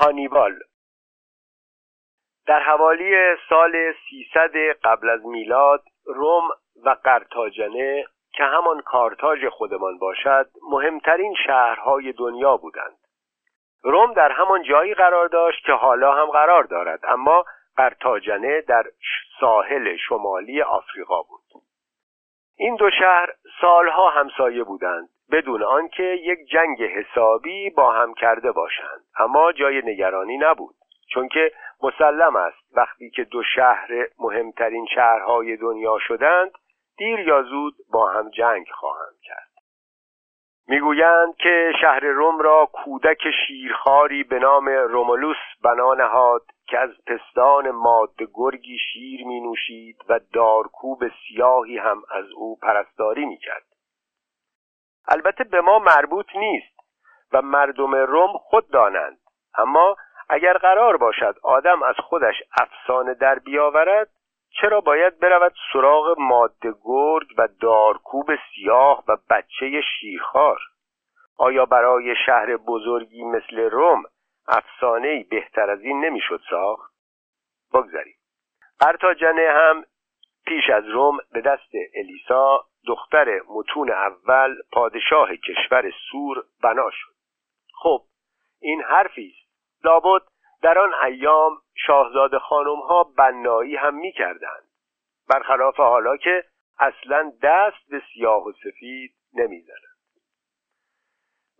هانیبال. در حوالی سال 300 قبل از میلاد روم و قرتاجنه که همان کارتاژ خودمان باشد مهمترین شهرهای دنیا بودند. روم در همان جایی قرار داشت که حالا هم قرار دارد اما قرتاجنه در ساحل شمالی آفریقا بود. این دو شهر سالها همسایه بودند. بدون آنکه یک جنگ حسابی با هم کرده باشند. اما جای نگرانی نبود چون که مسلم است. وقتی که دو شهر مهمترین شهرهای دنیا شدند دیر یا زود با هم جنگ خواهند کرد. می‌گویند که شهر روم را کودک شیرخواری به نام رومولوس بنا نهاد که از پستان ماد گرگی شیر می نوشید و دارکوب سیاهی هم از او پرستاری می کرد. البته به ما مربوط نیست و مردم روم خود دانند. اما اگر قرار باشد آدم از خودش افسانه در بیاورد چرا باید برود سراغ ماده گرگ و دارکوب سیاه و بچه شیرخوار؟ آیا برای شهر بزرگی مثل روم افسانه بهتر از این نمی‌شد ساخت؟ بگذاریم. قرتاجنه هم پیش از روم به دست الیسا دختر متون اول پادشاه کشور سور بنا شد. خب این حرفی است. لابد در آن ایام شاهزاده خانم ها بنایی هم می کردند برخلاف حالا که اصلا دست به سیاه و سفید نمی‌زنند.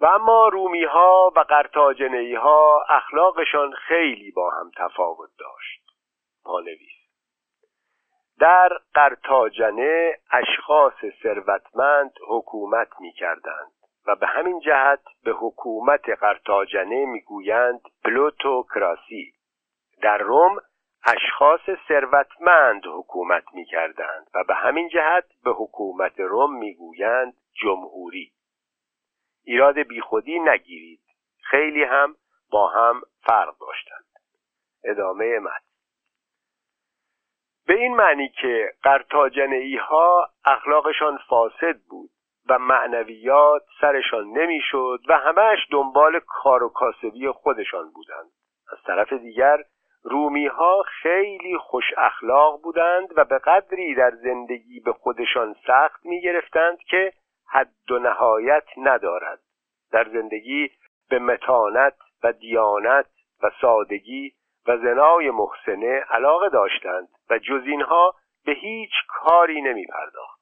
و اما رومی ها و قرتاجنهی ها اخلاقشان خیلی با هم تفاوت داشت. پانویس. در قرتاجنه اشخاص ثروتمند حکومت می کردند و به همین جهت به حکومت قرتاجنه می‌گویند پلوتوکراسی. در روم اشخاص ثروتمند حکومت می‌کردند و به همین جهت به حکومت روم می‌گویند جمهوری. ایراد بیخودی نگیرید. خیلی هم با هم فرق داشتند. ادامه مد به این معنی که قرتاجنه ها اخلاقشان فاسد بود و معنویات سرشان نمی‌شد و همهش دنبال کار و کاسبی خودشان بودند. از طرف دیگر رومی ها خیلی خوش اخلاق بودند و به قدری در زندگی به خودشان سخت می گرفتند که حد و نهایت ندارد. در زندگی به متانت و دیانت و سادگی و زنای محسنه علاقه داشتند و جز اینها به هیچ کاری نمی پرداختند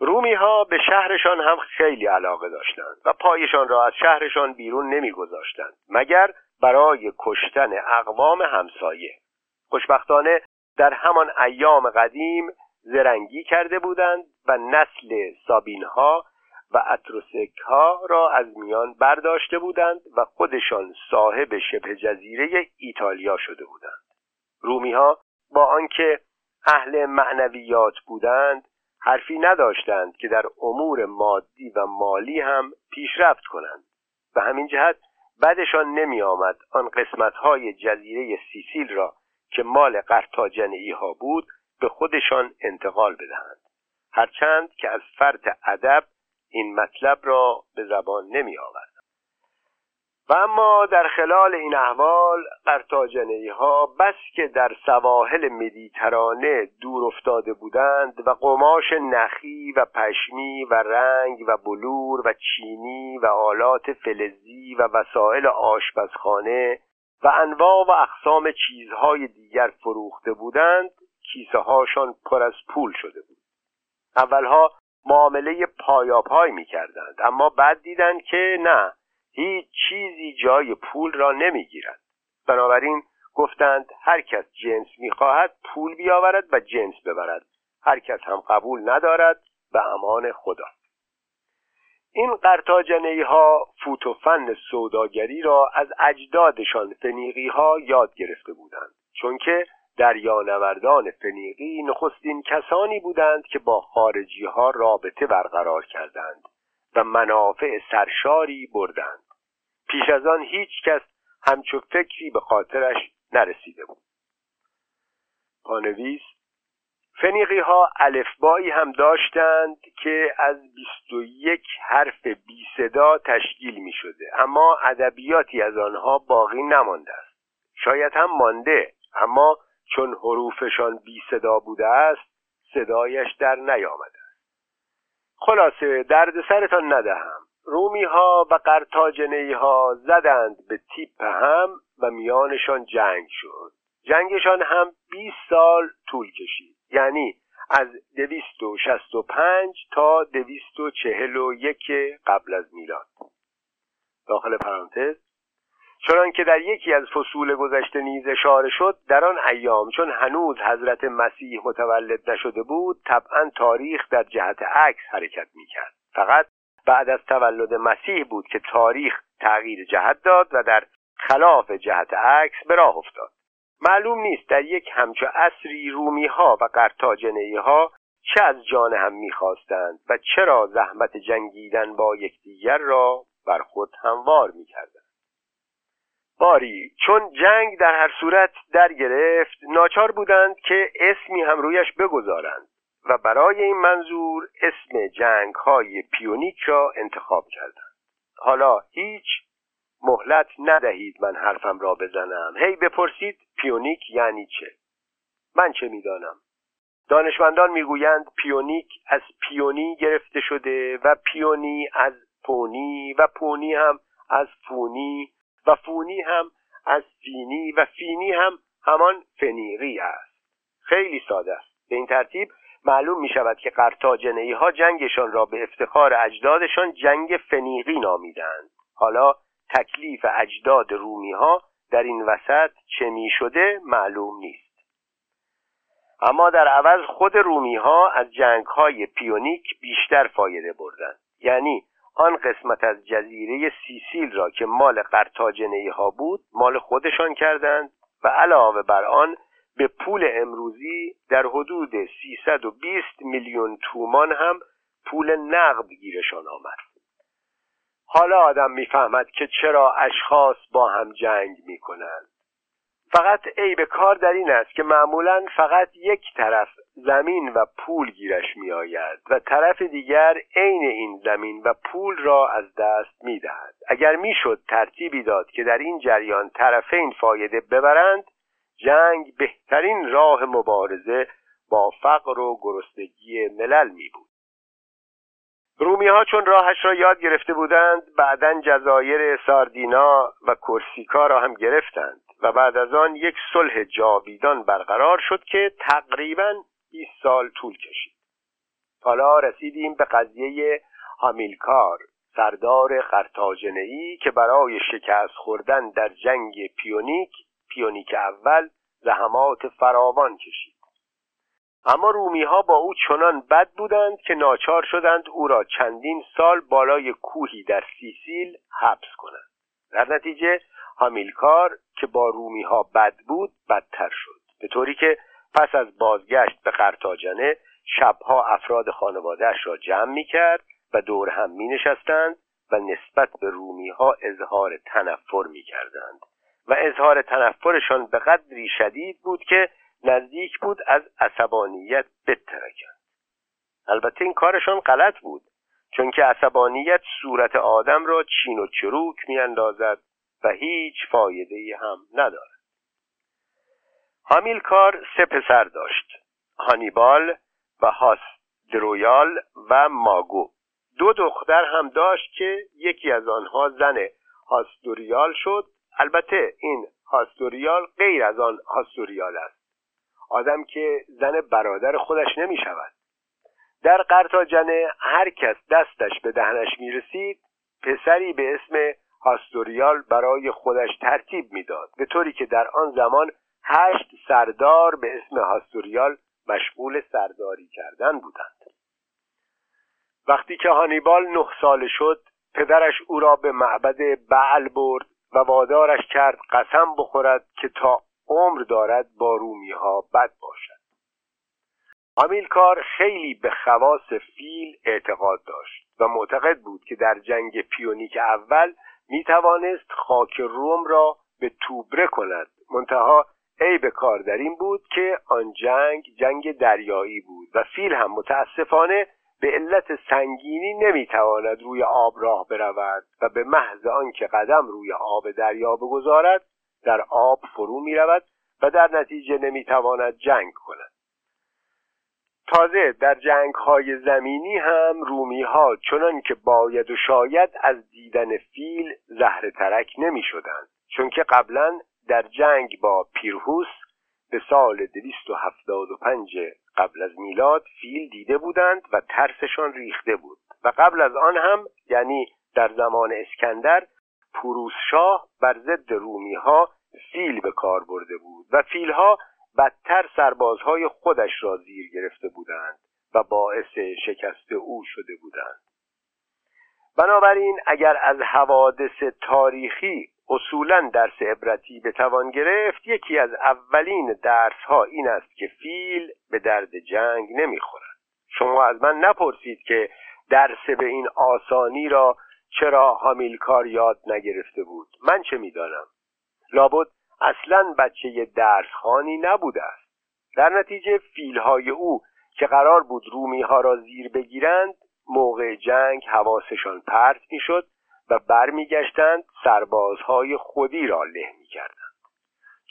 رومی ها به شهرشان هم خیلی علاقه داشتند و پایشان را از شهرشان بیرون نمیگذاشتند مگر برای کشتن اقوام همسایه. خوشبختانه در همان ایام قدیم زرنگی کرده بودند و نسل سابین ها و اتروسک ها را از میان برداشته بودند و خودشان صاحب شبه جزیره ایتالیا شده بودند. رومی ها با آنکه اهل معنویات بودند حرفی نداشتند که در امور مادی و مالی هم پیشرفت کنند. و همین جهت بعدشان نمی آمد آن قسمت های جزیره سیسیل را که مال قرتاجنه ها بود به خودشان انتقال بدهند. هرچند که از فرط ادب این مطلب را به زبان نمی آورد. و اما در خلال این احوال قرتاجنه ها بس که در سواحل مدیترانه دور افتاده بودند و قماش نخی و پشمی و رنگ و بلور و چینی و آلات فلزی و وسایل آشپزخانه و انواع و اقسام چیزهای دیگر فروخته بودند کیسه هاشان پر از پول شده بود. اولها معامله پایاپای می کردند اما بعد دیدند که نه هیچ چیزی جای پول را نمی‌گیرد. بنابراین گفتند هر کس جنس می‌خواهد پول بیاورد و جنس ببرد. هر کس هم قبول ندارد به امان خدا. این قرتاجنه ها فوت و فن سوداگری را از اجدادشان فنیقی ها یاد گرفته بودند. چون که دریانوردان فنیقی نخستین کسانی بودند که با خارجی ها رابطه برقرار کردند و منافع سرشاری بردند. پیش از آن هیچ کس همچو فکری به خاطرش نرسیده بود. پانویس فنیقی ها الفبایی هم داشتند که از 21 حرف بی صدا تشکیل می شده اما ادبیاتی از آنها باقی نمانده است. شاید هم مانده اما چون حروفشان بی صدا بوده است صدایش در نیامده خلاصه درد سرتان ندهم. رومی ها و قرتاجنه ها زدند به تیپ هم و میانشان جنگ شد. جنگشان هم 20 سال طول کشید. یعنی از دویست و شست و پنج تا دویست و چهل و یک قبل از میلاد. داخل پرانتز چنان که در یکی از فصول گذشته نیز اشاره شد در آن ایام چون هنوز حضرت مسیح متولد نشده بود طبعا تاریخ در جهت عکس حرکت می‌کرد. فقط بعد از تولد مسیح بود که تاریخ تغییر جهت داد و در خلاف جهت عکس به راه افتاد. معلوم نیست در یک همچو اصری رومی ها و قرتاجنه ها چه از جان هم می‌خواستند و چرا زحمت جنگیدن با یکدیگر را بر خود هموار می‌کردند. باری. چون جنگ در هر صورت در گرفت ناچار بودند که اسمی هم رویش بگذارند و برای این منظور اسم جنگ های پیونیک را انتخاب کردند. حالا هیچ مهلت ندهید من حرفم را بزنم. هی بپرسید پیونیک یعنی چه؟ من چه می‌دانم؟ دانشمندان می‌گویند پیونیک از پیونی گرفته شده و پیونی از پونی و پونی هم از فونی و فونی هم از فینی و فینی هم همان فنیقی است. خیلی ساده است. به این ترتیب معلوم می شود که قرتاجنه ها جنگشان را به افتخار اجدادشان جنگ فنیقی نامیدند. حالا تکلیف اجداد رومی ها در این وسط چه می شده معلوم نیست. اما در عوض خود رومی ها از جنگ های پیونیک بیشتر فایده بردند. یعنی آن قسمت از جزیره سیسیل را که مال قرتاجنه ها بود مال خودشان کردند و علاوه بر آن به پول امروزی در حدود 320 میلیون تومان هم پول نقد گیرشان آمد. حالا آدم می‌فهمد که چرا اشخاص با هم جنگ می‌کنند. فقط عیب کار در این است که معمولا فقط یک طرف زمین و پول گیرش میآید و طرف دیگر عین این زمین و پول را از دست می‌دهد. اگر می‌شد ترتیبی داد که در این جریان طرفین فایده ببرند جنگ بهترین راه مبارزه با فقر و گرسنگی ملل می بود رومی ها چون راهش را یاد گرفته بودند بعدا جزایر ساردینا و کورسیکا را هم گرفتند و بعد از آن یک صلح جاویدان برقرار شد که تقریبا 20 سال طول کشید. حالا رسیدیم به قضیه هامیلکار سردار قرتاجنهی که برای شکست خوردن در جنگ پیونیک پیونیک اول زحمات فراوان کشید. اما رومی ها با او چنان بد بودند که ناچار شدند او را چندین سال بالای کوهی در سیسیل حبس کنند. در نتیجه هامیلکار که با رومی ها بد بود بدتر شد. به طوری که پس از بازگشت به قرتاجنه شبها افراد خانوادهش را جمع می کرد و دور هم می نشستند و نسبت به رومی ها اظهار تنفر می کردند و اظهار تنفرشان به قدری شدید بود که نزدیک بود از عصبانیت بترکند. البته این کارشان غلط بود چون که عصبانیت صورت آدم را چین و چروک میاندازد و هیچ فایده هم ندارد. هامیلکار سه پسر داشت هانیبال و هاسدروبال و ماگو. دو دختر هم داشت که یکی از آنها زن هاسدروبال شد. البته این هاسدروبال غیر از آن هاسدروبال است. آدم که زن برادر خودش نمی شود در قرتاجنه هر کس دستش به دهنش می رسید پسری به اسم هاسدروبال برای خودش ترتیب می‌داد. به طوری که در آن زمان هشت سردار به اسم هاستوریال مشغول سرداری کردن بودند. وقتی که هانیبال نه ساله شد پدرش او را به معبد بعل برد و وادارش کرد قسم بخورد که تا عمر دارد با رومی ها بد باشد. هامیلکار خیلی به خواص فیل اعتقاد داشت و معتقد بود که در جنگ پیونیک اول می توانست خاک روم را به توبره کند. منتها عیب کار در این بود که آن جنگ جنگ دریایی بود و فیل هم متاسفانه به علت سنگینی نمی‌تواند روی آب راه برود و به محض آنکه قدم روی آب دریا بگذارد در آب فرو می رود و در نتیجه نمی‌تواند جنگ کند. تازه در جنگ های زمینی هم رومی ها چنان که باید و شاید از دیدن فیل زهر ترک نمی شدند چون که قبلا در جنگ با پیرهوس به سال 275 قبل از میلاد فیل دیده بودند و ترسشان ریخته بود. و قبل از آن هم یعنی در زمان اسکندر پوروس بر ضد رومی ها فیل به کار برده بود و فیلها بدتر سربازهای خودش را زیر گرفته بودند و باعث شکست او شده بودند. بنابراین اگر از حوادث تاریخی اصولا درس عبرتی بتوان گرفت یکی از اولین درس ها این است که فیل به درد جنگ نمی‌خورد. شما از من نپرسید که درس به این آسانی را چرا هامیلکار یاد نگرفته بود؟ من چه می‌دانم؟ لابد اصلا بچه درسخانی نبوده است. در نتیجه فیلهای او که قرار بود رومی ها را زیر بگیرند موقع جنگ حواسشان پرت می‌شد و برمیگشتند سربازهای خودی را له می‌کردند.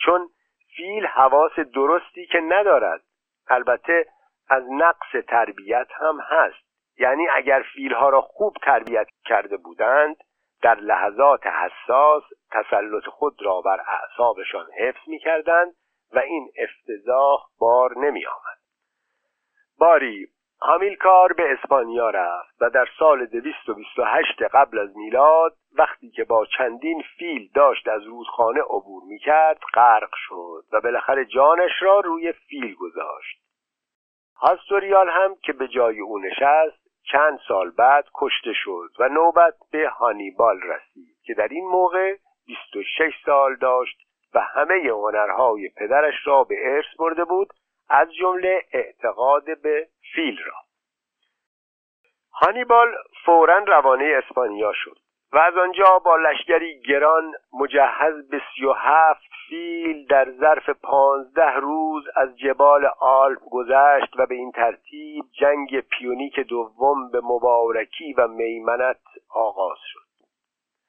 چون فیل حواس درستی که ندارد البته از نقص تربیت هم هست. یعنی اگر فیلها را خوب تربیت کرده بودند در لحظات حساس تسلط خود را بر اعصابشان حفظ می کردند و این افتضاح بار نمی آمد. باری هامیلکار به اسپانیا رفت و در سال 228 قبل از میلاد وقتی که با چندین فیل داشت از رودخانه عبور می کرد غرق شد و بالاخره جانش را روی فیل گذاشت هاستوریال هم که به جای او نشست چند سال بعد کشته شد و نوبت به هانیبال رسید که در این موقع 26 سال داشت و همه هنرهای پدرش را به ارث برده بود از جمله اعتقاد به فیل را. هانیبال فورا روانه اسپانیا شد. و از آنجا با لشکری گران مجهز به سی و هفت فیل در ظرف پانزده روز از جبال آلپ گذشت و به این ترتیب جنگ پیونیک دوم به مبارکی و میمنت آغاز شد.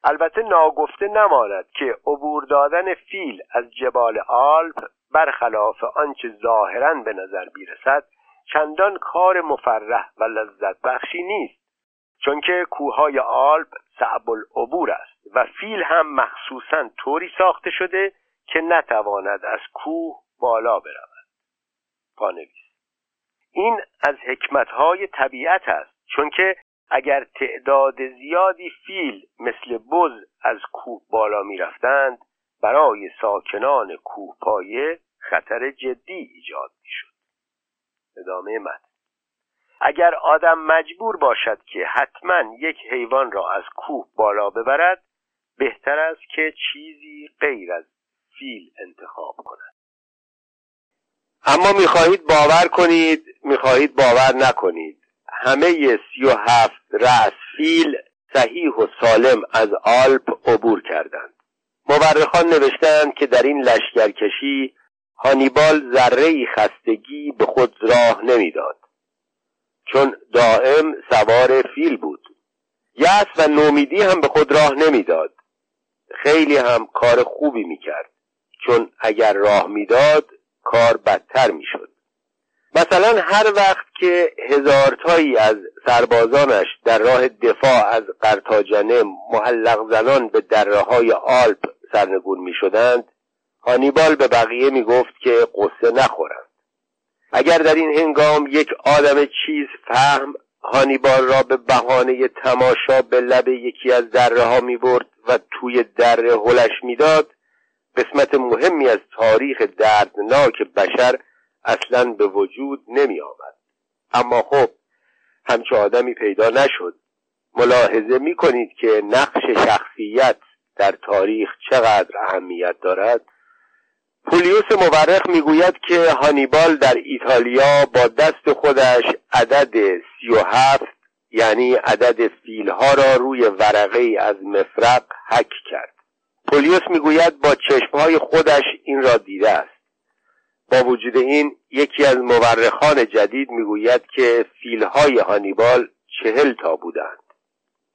البته ناگفته نماند که عبور دادن فیل از جبال آلپ برخلاف آنچه ظاهرا به نظر بیرسد چندان کار مفرح و لذت بخشی نیست. چون که کوههای آلپ صعب العبور است و فیل هم مخصوصا طوری ساخته شده که نتواند از کوه بالا برود. پانویس. این از حکمتهای طبیعت است چون که اگر تعداد زیادی فیل مثل بز از کوه بالا می‌رفتند برای ساکنان کوه پایه خطر جدی ایجاد می‌شد. ادامه متن. اگر آدم مجبور باشد که حتما یک حیوان را از کوه بالا ببرد بهتر است که چیزی غیر از فیل انتخاب کند. اما می‌خواهید باور کنید می‌خواهید باور نکنید. همه سی و هفت رأس فیل صحیح و سالم از آلپ عبور کردند. مورخان نوشتند که در این لشکرکشی هانیبال ذره خستگی به خود راه نمی‌داد. چون دائم سوار فیل بود. یأس و نومیدی هم به خود راه نمی‌داد. خیلی هم کار خوبی می‌کرد. چون اگر راه می‌داد کار بدتر می‌شد. مثلا هر وقت که هزارتایی از سربازانش در راه دفاع از قرتاجنه محلق زنان به دره های آلپ سرنگون می شدند هانیبال به بقیه می گفت که قصه نخورند اگر در این هنگام یک آدم چیز فهم هانیبال را به بهانه تماشا به لب یکی از دره ها می برد و توی دره هلش می‌داد قسمت مهمی از تاریخ دردناک بشر اصلا به وجود نمی آمد اما خب همچه آدمی پیدا نشد. ملاحظه می کنید که نقش شخصیت در تاریخ چقدر اهمیت دارد؟ پولیوس مورخ می‌گوید که هانیبال در ایتالیا با دست خودش عدد سی و هفت یعنی عدد فیلها را روی ورقه از مفرق حک کرد. پولیوس می‌گوید با چشمهای خودش این را دیده است. با وجود این یکی از مورخان جدید می‌گوید که فیلهای هانیبال چهل تا بودند.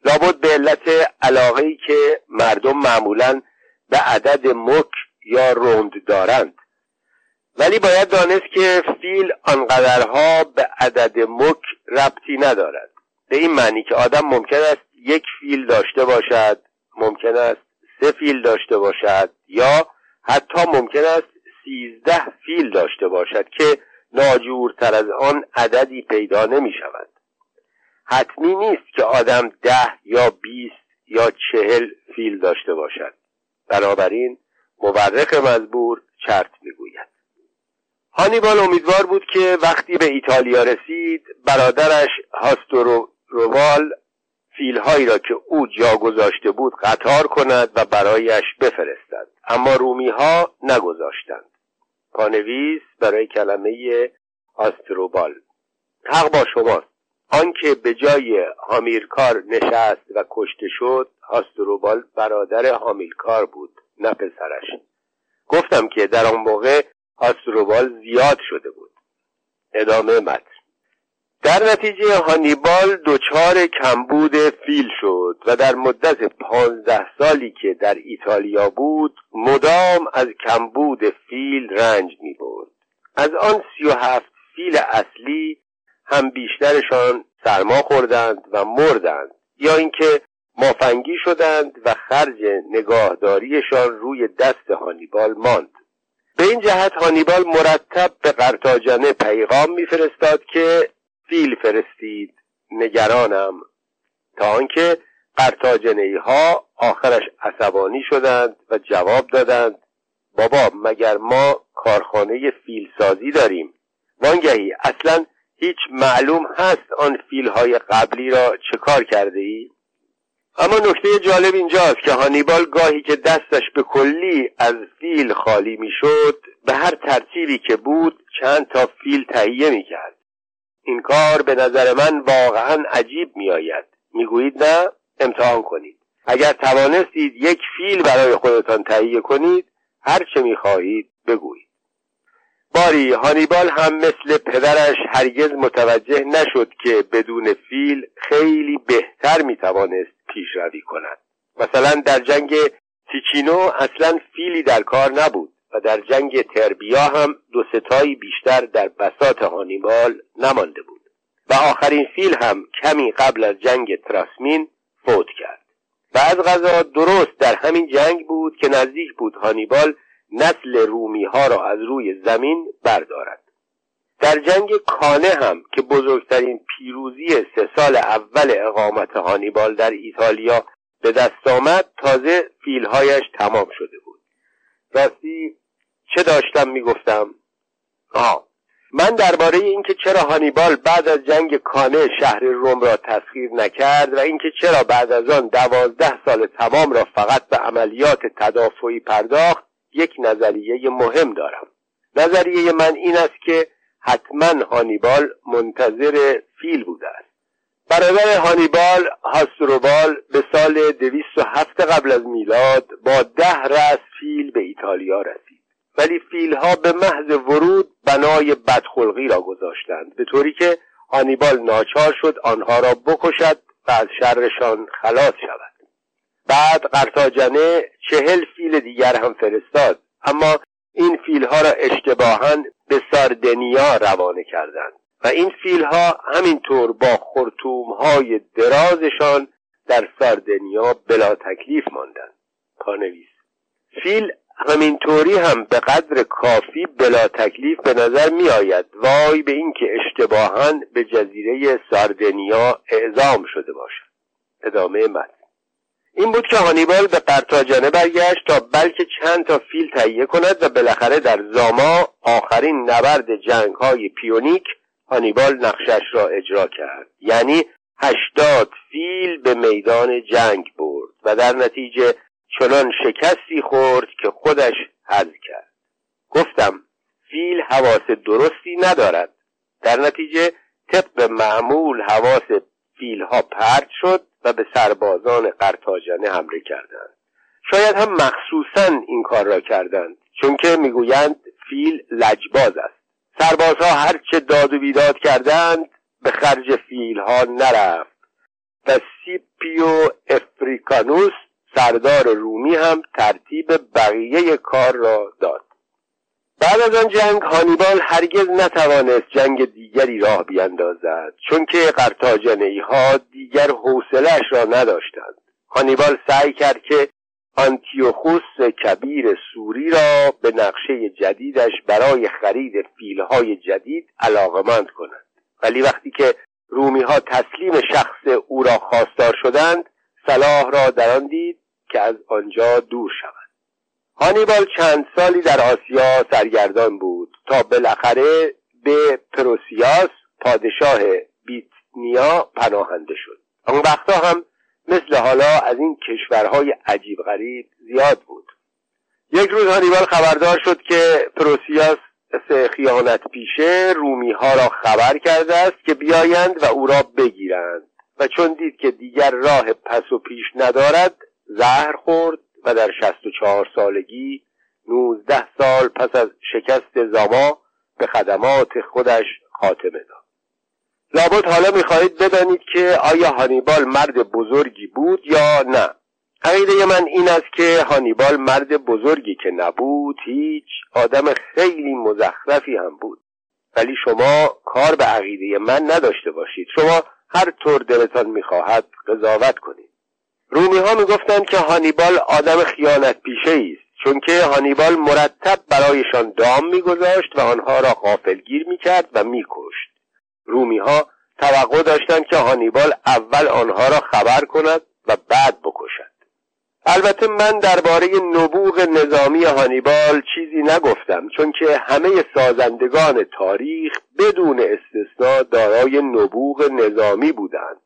لابد به علت علاقه ای که مردم معمولا به عدد مک یا روند دارند. ولی باید دانست که فیل آنقدرها به عدد مک ربطی ندارد. به این معنی که آدم ممکن است یک فیل داشته باشد ممکن است سه فیل داشته باشد یا حتی ممکن است سیزده فیل داشته باشد که ناجورتر از آن عددی پیدا نمی شود. حتمی نیست که آدم ده یا بیست یا چهل فیل داشته باشد. بنابراین مورخ مزبور چرت می‌گوید. هانیبال امیدوار بود که وقتی به ایتالیا رسید برادرش هاستورووال فیلهایی را که او جا گذاشته بود قطار کند و برایش بفرستد اما رومی ها نگذاشتند. پانویس برای کلمه آستروبال حق با شماست. آنکه به جای هامیرکار نشست و کشته شد هاستروبال برادر هامیلکار بود. نه پسرش. گفتم که در آن موقع هاستروبال زیاد شده بود. ادامه متن. در نتیجه هانیبال دچار کمبود فیل شد و در مدت پانزده سالی که در ایتالیا بود مدام از کمبود فیل رنج می بود. از آن سی و هفت فیل اصلی هم بیشترشان سرما خوردند و مردند یا اینکه مافنگی شدند و خرج نگاهداریشان روی دست هانیبال ماند. به این جهت هانیبال مرتب به قرتاجنه پیغام میفرستاد که فیل فرستید نگرانم. تا آنکه قرتاجنه ها آخرش عصبانی شدند و جواب دادند بابا مگر ما کارخانه فیل سازی داریم؟ وانگهی اصلا هیچ معلوم هست آن فیل های قبلی را چه کار کرده ای؟ اما نکته جالب اینجاست که هانیبال گاهی که دستش به کلی از فیل خالی می‌شد به هر ترتیبی که بود چند تا فیل تهیه می‌کرد. این کار به نظر من واقعا عجیب میآید. می‌گویید نه؟ امتحان کنید. اگر توانستید یک فیل برای خودتان تهیه کنید هر چه می‌خواهید بگویید. باری هانیبال هم مثل پدرش هرگز متوجه نشد که بدون فیل خیلی بهتر می‌توانست پیشروی کند. مثلا در جنگ تیچینو اصلا فیلی در کار نبود و در جنگ تربیا هم دو ستایی بیشتر در بسات هانیبال نمانده بود. و آخرین فیل هم کمی قبل از جنگ تراسمین فوت کرد. و از غذا درست در همین جنگ بود که نزدیک بود هانیبال نسل رومی ها را از روی زمین بردارد. در جنگ کانه هم که بزرگترین پیروزی سه سال اول اقامت هانیبال در ایتالیا به دست آمد تازه فیلهایش تمام شده بود. راستی چه داشتم می‌گفتم؟ آه من درباره اینکه چرا هانیبال بعد از جنگ کانه شهر روم را تسخیر نکرد و اینکه چرا بعد از آن دوازده سال تمام را فقط به عملیات تدافعی پرداخت یک نظریه مهم دارم. نظریه من این است که حتما هانیبال منتظر فیل بوده است. برادر هانیبال هاستروبال به سال دویست و هفت قبل از میلاد با ده رأس فیل به ایتالیا رسید. ولی فیلها به محض ورود بنای بدخلقی را گذاشتند به طوری که هانیبال ناچار شد آنها را بکشد و از شرشان خلاص شود. بعد قرتاجنه چهل فیل دیگر هم فرستاد اما این فیلها را اشتباها به ساردنیا روانه کردند. و این فیلها همینطور با خرطومهای درازشان در ساردنیا بلا تکلیف ماندند. پانویس فیل همینطوری هم به قدر کافی بلا تکلیف به نظر می آید وای به اینکه اشتباها به جزیره ساردنیا اعزام شده باشد. ادامه متن. این بود که هانیبال به قرطاجنه برگشت تا بلکه چند تا فیل تهیه کند و بالاخره در زاما آخرین نبرد جنگ های پیونیک هانیبال نقشش را اجرا کرد. یعنی هشتاد فیل به میدان جنگ برد و در نتیجه چنان شکستی خورد که خودش حل کرد. گفتم فیل حواس درستی ندارد. در نتیجه طبق معمول حواس فیلها پرد شد به سربازان قرتاجنه حمله کردند. شاید هم مخصوصا این کار را کردند چون که می‌گویند فیل لجباز است. سربازها هرچه داد و بیداد کردند به خرج فیل ها نرفت. و سیپیو افریکانوس سردار رومی هم ترتیب بقیه کار را داد. بعد از آن جنگ هانیبال هرگز نتوانست جنگ دیگری راه بیاندازد چون که قرتاجنه ها دیگر حوصلهاش را نداشتند. هانیبال سعی کرد که آنتیوخوس کبیر سوری را به نقشه جدیدش برای خرید فیلهای جدید علاقمند کند. ولی وقتی که رومی ها تسلیم شخص او را خواستار شدند صلاح را در آن دید که از آنجا دور شود. هانیبال چند سالی در آسیا سرگردان بود تا بالاخره به پروسیاس پادشاه بیتنیا پناهنده شد. آن وقتا هم مثل حالا از این کشورهای عجیب غریب زیاد بود. یک روز هانیبال خبردار شد که پروسیاس خیانت پیشه رومی ها را خبر کرده است که بیایند و او را بگیرند. و چون دید که دیگر راه پس و پیش ندارد زهر خورد و در شست و چهار سالگی نوزده سال پس از شکست زاما به خدمات خودش خاتمه داد. لابد حالا می‌خواهید بدانید که آیا هانیبال مرد بزرگی بود یا نه. عقیده من این است که هانیبال مرد بزرگی که نبود هیچ آدم خیلی مزخرفی هم بود. ولی شما کار به عقیده من نداشته باشید. شما هر طور دلتان می‌خواهد قضاوت کنید. رومی ها می‌گفتند که هانیبال آدم خیانت پیشه است چون که هانیبال مرتب برایشان دام میگذاشت و آنها را غافلگیر می‌کرد و میکشت. رومی ها توقع داشتند که هانیبال اول آنها را خبر کند و بعد بکشد. البته من درباره نبوغ نظامی هانیبال چیزی نگفتم چون که همه سازندگان تاریخ بدون استثنا دارای نبوغ نظامی بودند.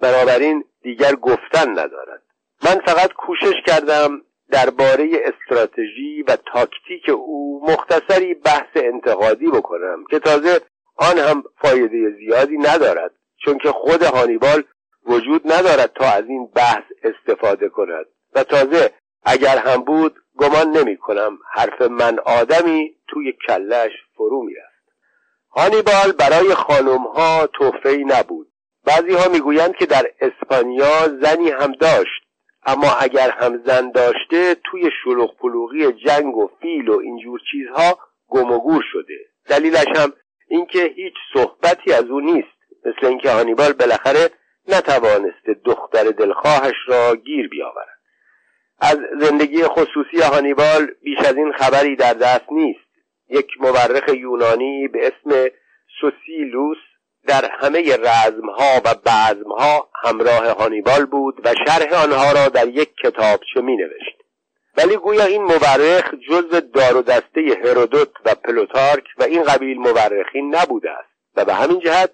بنابراین دیگر گفتن ندارد. من فقط کوشش کردم درباره استراتژی و تاکتیک او مختصری بحث انتقادی بکنم که تازه آن هم فایده زیادی ندارد چون که خود هانیبال وجود ندارد تا از این بحث استفاده کند. و تازه اگر هم بود گمان نمی کنم حرف من آدمی توی کلش فرو می‌رفت. هانیبال برای خانم ها توفهی نبود. بعضی ها می‌گویند که در اسپانیا زنی هم داشت اما اگر هم زن داشته توی شلوغ پلوغی جنگ و فیل و اینجور چیزها گم و گور شده. دلیلش هم اینکه هیچ صحبتی از او نیست. مثل اینکه هانیبال بالاخره نتوانسته دختر دلخواهش را گیر بیاورد. از زندگی خصوصی هانیبال بیش از این خبری در دست نیست. یک مورخ یونانی به اسم سوسیلوس در همه رزمها و بعضمها همراه هانیبال بود و شرح آنها را در یک کتابچه می نوشت. ولی گویا این مورخ جز دار و دسته هرودوت و پلوتارک و این قبیل مورخین نبوده است و به همین جهت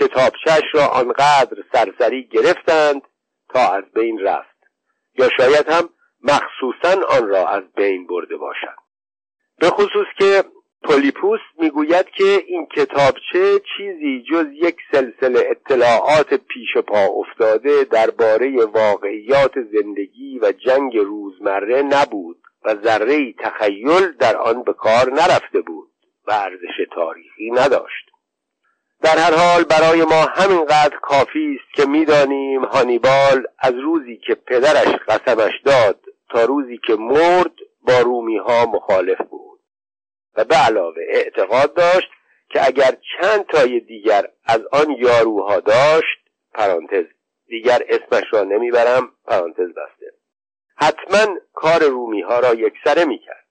کتابچهش را آنقدر سرسری گرفتند تا از بین رفت. یا شاید هم مخصوصا آن را از بین برده باشند به خصوص که پولیپوس می‌گوید که این کتابچه چیزی جز یک سلسله اطلاعات پیش پا افتاده درباره واقعیات زندگی و جنگ روزمره نبود و ذره تخیل در آن به کار نرفته بود و ارزش تاریخی نداشت. در هر حال برای ما همینقدر کافی است که می‌دانیم هانیبال از روزی که پدرش قسمش داد تا روزی که مرد با رومی ها مخالف بود. و به علاوه اعتقاد داشت که اگر چند تای دیگر از آن یاروها داشت پرانتز دیگر اسمش را نمی‌برم پرانتز بسته. حتما کار رومی ها را یکسره می‌کرد.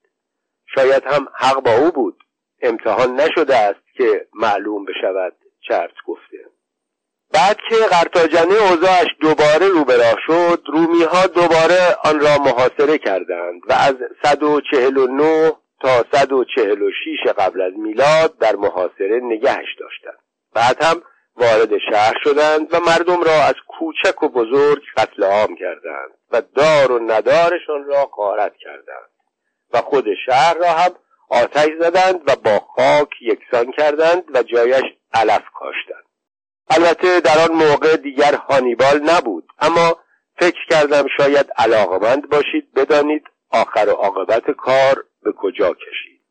شاید هم حق با او بود. امتحان نشده است که معلوم بشود چرت گفته. بعد که قرتاجنه اوضاعش دوباره رو به شد رومی ها دوباره آن را محاصره کردند و از 149 تا 146 قبل از میلاد در محاصره نگهش داشتند. بعد هم وارد شهر شدند و مردم را از کوچک و بزرگ قتل عام کردند و دار و ندارشان را غارت کردند. و خود شهر را هم آتش زدند و با خاک یکسان کردند و جایش علف کاشتند. البته در آن موقع دیگر هانیبال نبود اما فکر کردم شاید علاقمند باشید بدانید آخر و عاقبت کار به کجا کشید.